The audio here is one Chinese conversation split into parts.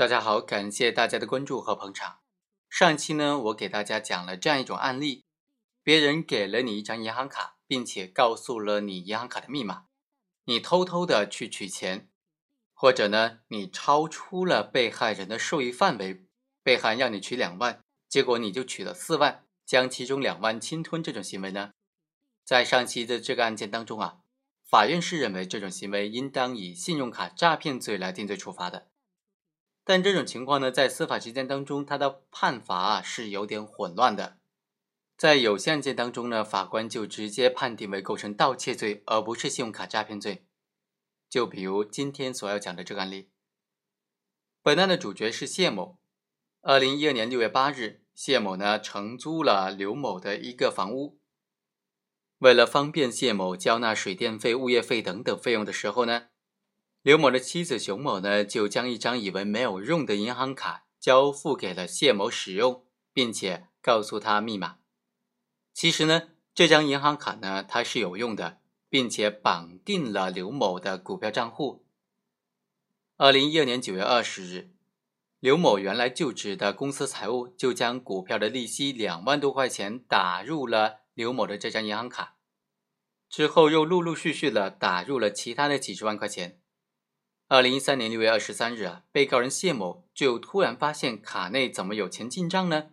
大家好，感谢大家的关注和捧场。上期呢，我给大家讲了这样一种案例：别人给了你一张银行卡，并且告诉了你银行卡的密码，你偷偷的去取钱，或者呢，你超出了被害人的受益范围，被害人让你取两万，结果你就取了四万，将其中两万侵吞，这种行为呢，在上期的这个案件当中啊，法院是认为这种行为应当以信用卡诈骗罪来定罪处罚的。但这种情况呢，在司法实践当中，它的判罚是有点混乱的。在有些案件当中呢，法官就直接判定为构成盗窃罪，而不是信用卡诈骗罪。就比如今天所要讲的这个案例，本案的主角是谢某。二零一二年六月八日，谢某呢承租了刘某的一个房屋。为了方便谢某交纳水电费、物业费等等费用的时候呢。刘某的妻子熊某呢，就将一张以为没有用的银行卡交付给了谢某使用，并且告诉他密码。其实呢，这张银行卡呢，它是有用的，并且绑定了刘某的股票账户。二零一二年九月二十日，刘某原来就职的公司财务就将股票的利息两万多块钱打入了刘某的这张银行卡，之后又陆陆续续的打入了其他的几十万块钱。二零一三年六月二十三日啊，被告人谢某就突然发现卡内怎么有钱进账呢？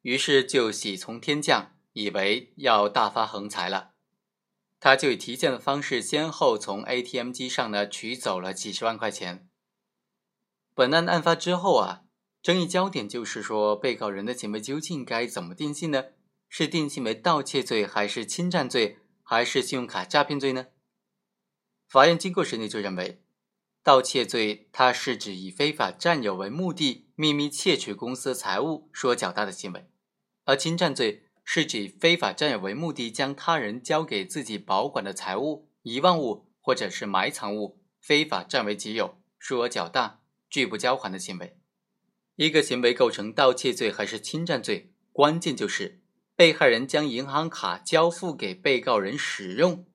于是就喜从天降，以为要大发横财了。他就以提现的方式，先后从 ATM 机上呢取走了几十万块钱。本案案发之后啊，争议焦点就是说，被告人的行为究竟该怎么定性呢？是定性为盗窃罪，还是侵占罪，还是信用卡诈骗罪呢？法院经过审理就认为。盗窃罪，它是指以非法占有为目的，秘密窃取公司财物数额较大的行为；而侵占罪是指非法占有为目的，将他人交给自己保管的财物、遗忘物或者是埋藏物非法占为己有，数额较大、拒不交还的行为。一个行为构成盗窃罪还是侵占罪，关键就是被害人将银行卡交付给被告人使用，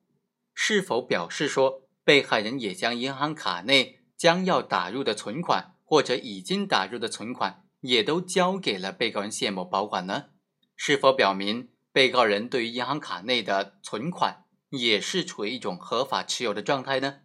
是否表示说。被害人也将银行卡内将要打入的存款，或者已经打入的存款，也都交给了被告人谢某保管呢？是否表明被告人对于银行卡内的存款也是处于一种合法持有的状态呢？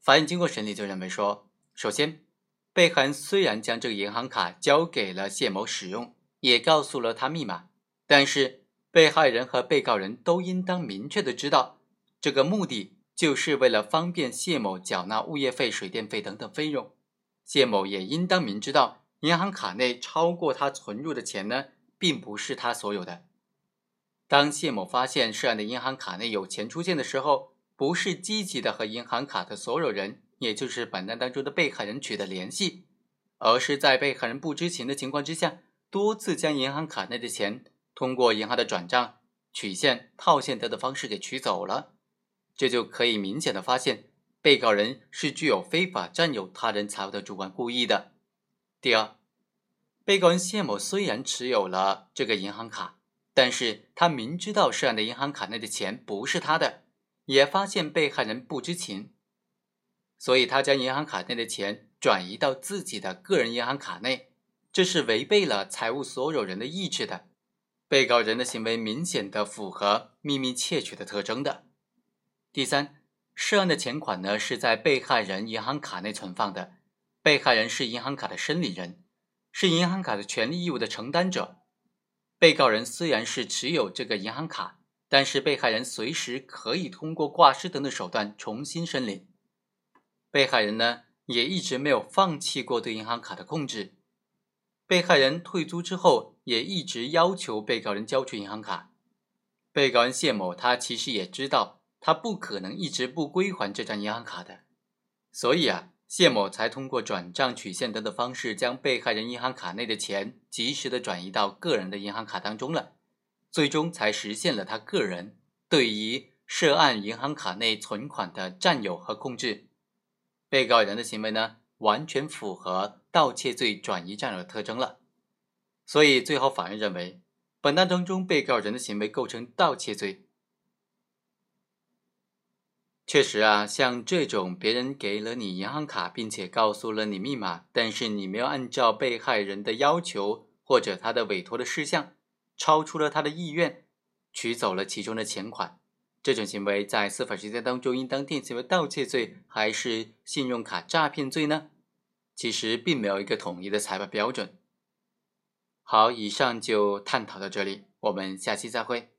法院经过审理就认为说，首先，被害人虽然将这个银行卡交给了谢某使用，也告诉了他密码，但是被害人和被告人都应当明确的知道这个目的。就是为了方便谢某缴纳物业费、水电费等等费用，谢某也应当明知道银行卡内超过他存入的钱呢，并不是他所有的。当谢某发现涉案的银行卡内有钱出现的时候，不是积极的和银行卡的所有人，也就是本案当中的被害人取得联系，而是在被害人不知情的情况之下，多次将银行卡内的钱通过银行的转账、取现、套现等的方式给取走了。这就可以明显的发现，被告人是具有非法占有他人财物的主观故意的。第二，被告人谢某虽然持有了这个银行卡，但是他明知道涉案的银行卡内的钱不是他的，也发现被害人不知情，所以他将银行卡内的钱转移到自己的个人银行卡内，这是违背了财务所有人的意志的。被告人的行为明显的符合秘密窃取的特征的。第三，涉案的钱款呢是在被害人银行卡内存放的，被害人是银行卡的申领人，是银行卡的权利义务的承担者。被告人虽然是持有这个银行卡，但是被害人随时可以通过挂失等等手段重新申领。被害人呢也一直没有放弃过对银行卡的控制。被害人退租之后，也一直要求被告人交出银行卡。被告人谢某他其实也知道。他不可能一直不归还这张银行卡的，所以啊，谢某才通过转账、取现等的方式，将被害人银行卡内的钱及时的转移到个人的银行卡当中了，最终才实现了他个人对于涉案银行卡内存款的占有和控制。被告人的行为呢，完全符合盗窃罪转移占有的特征了，所以最后法院认为，本案当中被告人的行为构成盗窃罪。确实啊，像这种别人给了你银行卡，并且告诉了你密码，但是你没有按照被害人的要求或者他的委托的事项，超出了他的意愿，取走了其中的钱款，这种行为在司法实践当中应当定性为盗窃罪还是信用卡诈骗罪呢？其实并没有一个统一的裁判标准。好，以上就探讨到这里，我们下期再会。